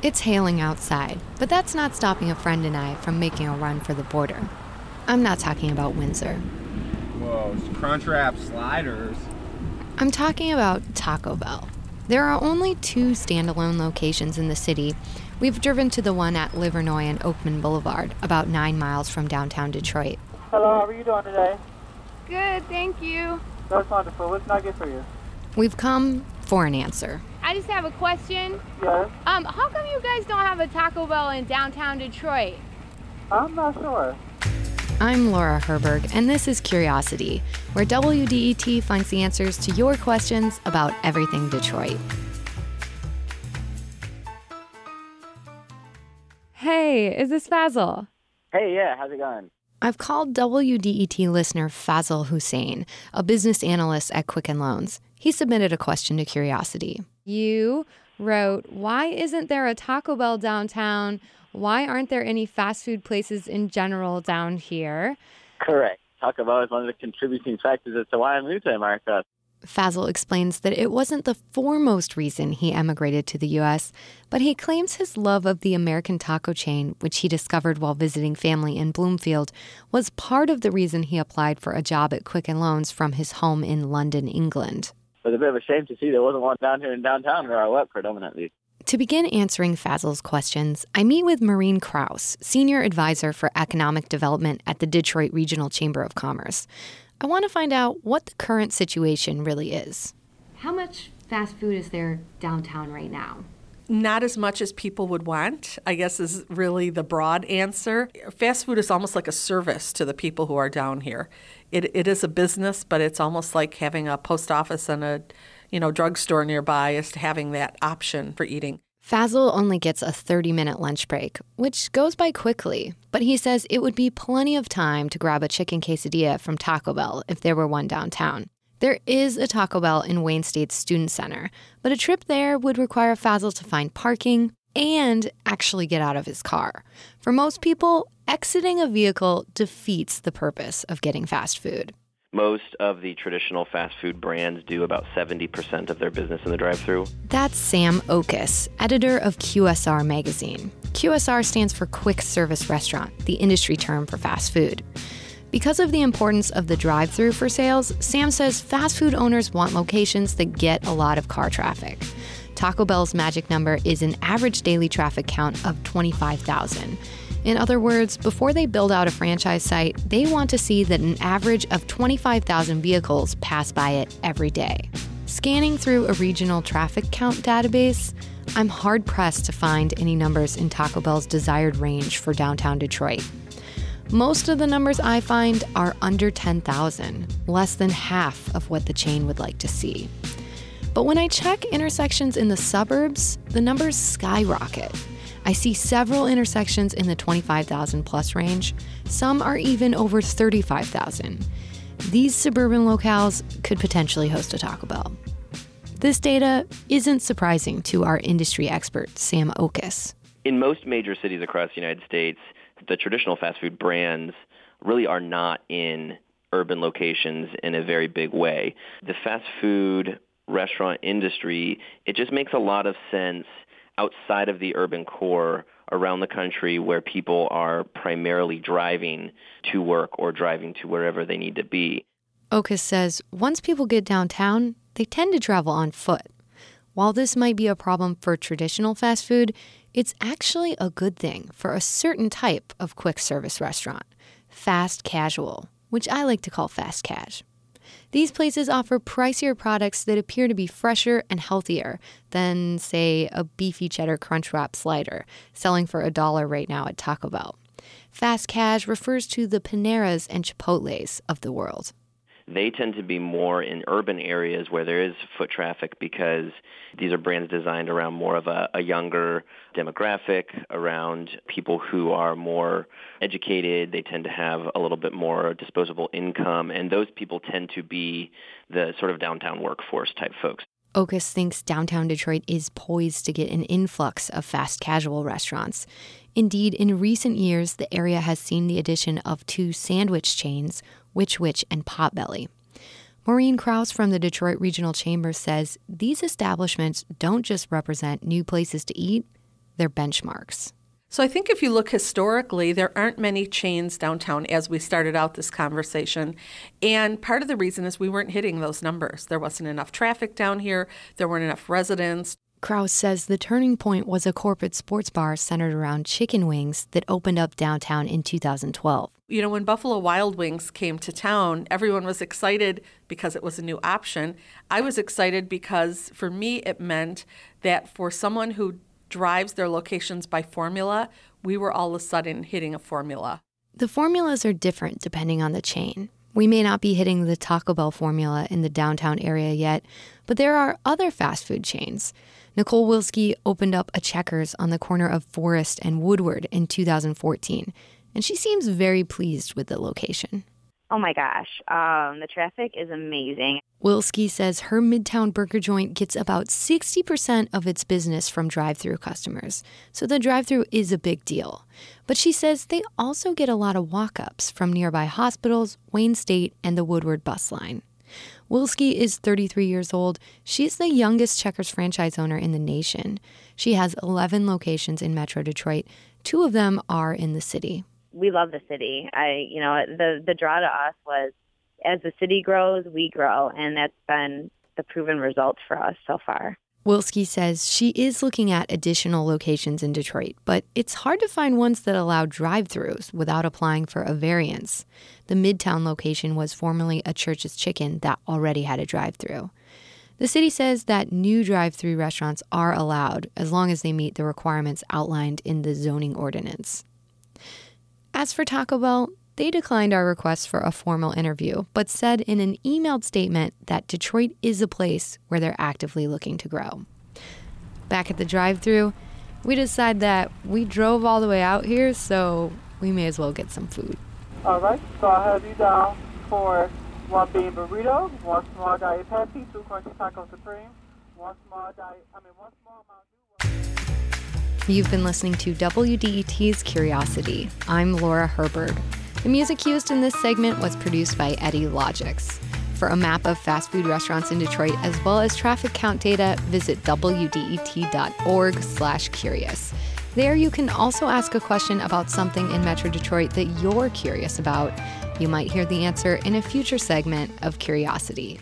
It's hailing outside, but that's not stopping a friend and I from making a run for the border. I'm not talking about Windsor. Whoa, Crunchwrap sliders. I'm talking about Taco Bell. There are only two standalone locations in the city. We've driven to the one at Livernois and Oakman Boulevard, about nine miles from downtown Detroit. Hello, how are you doing today? Good, thank you. That's wonderful. What can I get for you? We've come for an answer. I just have a question. Yes? Um, how come you guys don't have a Taco Bell in downtown Detroit? I'm not sure. I'm Laura Herberg, and this is CuriosiD, where WDET finds the answers to your questions about everything Detroit. Hey, is this Fazil? Hey, yeah, how's it going? I've called WDET listener Fazil Hussein, a business analyst at Quicken Loans. He submitted a question to CuriosiD. You wrote, Why isn't there a Taco Bell downtown? Why aren't there any fast food places in general down here? Correct. Taco Bell is one of the contributing factors as to why I moved to America. Fazil explains that it wasn't the foremost reason he emigrated to the U.S., but he claims his love of the American taco chain, which he discovered while visiting family in Bloomfield, was part of the reason he applied for a job at Quicken Loans from his home in London, England. It was a bit of a shame to see there wasn't one down here in downtown where I work predominantly. To begin answering Fazil's questions, I meet with Maureen Kraus, Senior Advisor for Economic Development at the Detroit Regional Chamber of Commerce. I want to find out what the current situation really is. How much fast food is there downtown right now? Not as much as people would want, I guess, is really the broad answer. Fast food is almost like a service to the people who are down here. It, it is a business, but it's almost like having a post office and a you know drugstore nearby is having that option for eating. Fazil only gets a 30 minute lunch break, which goes by quickly, but he says it would be plenty of time to grab a chicken quesadilla from Taco Bell if there were one downtown. There is a Taco Bell in Wayne State's Student Center, but a trip there would require Fazil to find parking and actually get out of his car. For most people, exiting a vehicle defeats the purpose of getting fast food. Most of the traditional fast food brands do about 70% of their business in the drive through. That's Sam Oches, editor of QSR Magazine. QSR stands for Quick Service Restaurant, the industry term for fast food. Because of the importance of the drive through for sales, Sam says fast food owners want locations that get a lot of car traffic. Taco Bell's magic number is an average daily traffic count of 25,000. In other words, before they build out a franchise site, they want to see that an average of 25,000 vehicles pass by it every day. Scanning through a regional traffic count database, I'm hard pressed to find any numbers in Taco Bell's desired range for downtown Detroit. Most of the numbers I find are under 10,000, less than half of what the chain would like to see. But when I check intersections in the suburbs, the numbers skyrocket. I see several intersections in the 25,000 plus range. Some are even over 35,000. These suburban locales could potentially host a Taco Bell. This data isn't surprising to our industry expert, Sam Oches. In most major cities across the United States, the traditional fast food brands really are not in urban locations in a very big way. The fast food restaurant industry, it just makes a lot of sense outside of the urban core around the country where people are primarily driving to work or driving to wherever they need to be. Oches says once people get downtown, they tend to travel on foot. While this might be a problem for traditional fast food, it's actually a good thing for a certain type of quick service restaurant fast casual, which I like to call fast cash. These places offer pricier products that appear to be fresher and healthier than, say, a beefy cheddar crunch wrap slider, selling for a dollar right now at Taco Bell. Fast cash refers to the Paneras and Chipotles of the world they tend to be more in urban areas where there is foot traffic because these are brands designed around more of a, a, younger demographic, around people who are more educated. They tend to have a little bit more disposable income, and those people tend to be the sort of downtown workforce type folks. Oches thinks downtown Detroit is poised to get an influx of fast casual restaurants. Indeed, in recent years, the area has seen the addition of two sandwich chains, Which Wich, and Potbelly. Maureen Kraus from the Detroit Regional Chamber says these establishments don't just represent new places to eat, they're benchmarks. So I think if you look historically, there aren't many chains downtown as we started out this conversation. And part of the reason is we weren't hitting those numbers. There wasn't enough traffic down here, there weren't enough residents. Kraus says the turning point was a corporate sports bar centered around chicken wings that opened up downtown in 2012. You know, when Buffalo Wild Wings came to town, everyone was excited because it was a new option. I was excited because for me, it meant that for someone who drives their locations by formula, we were all of a sudden hitting a formula. The formulas are different depending on the chain. We may not be hitting the Taco Bell formula in the downtown area yet, but there are other fast food chains. Nicole Wilski opened up a Checkers on the corner of Forest and Woodward in 2014, and she seems very pleased with the location. Oh my gosh, um, the traffic is amazing. Wilski says her Midtown burger joint gets about 60% of its business from drive through customers, so the drive through is a big deal. But she says they also get a lot of walk ups from nearby hospitals, Wayne State, and the Woodward bus line. Wilski is 33 years old. She's the youngest Checkers franchise owner in the nation. She has 11 locations in Metro Detroit. Two of them are in the city we love the city. I, you know, the the draw to us was as the city grows, we grow, and that's been the proven result for us so far. Wilski says she is looking at additional locations in Detroit, but it's hard to find ones that allow drive throughs without applying for a variance. The Midtown location was formerly a Church's Chicken that already had a drive through. The city says that new drive through restaurants are allowed as long as they meet the requirements outlined in the zoning ordinance. As for Taco Bell, they declined our request for a formal interview, but said in an emailed statement that Detroit is a place where they're actively looking to grow. Back at the drive through, we decide that we drove all the way out here, so we may as well get some food. All right, so I have you down for one bean burrito, one small diet Pepsi, two crunchy taco supreme, one small diet, I mean, one small Mountain Dew. You've been listening to WDET's CuriosiD. I'm Laura Herberg. The music used in this segment was produced by Eddie Logix. For a map of fast food restaurants in Detroit as well as traffic count data, visit wdet.org/curious. There you can also ask a question about something in Metro Detroit that you're curious about. You might hear the answer in a future segment of CuriosiD.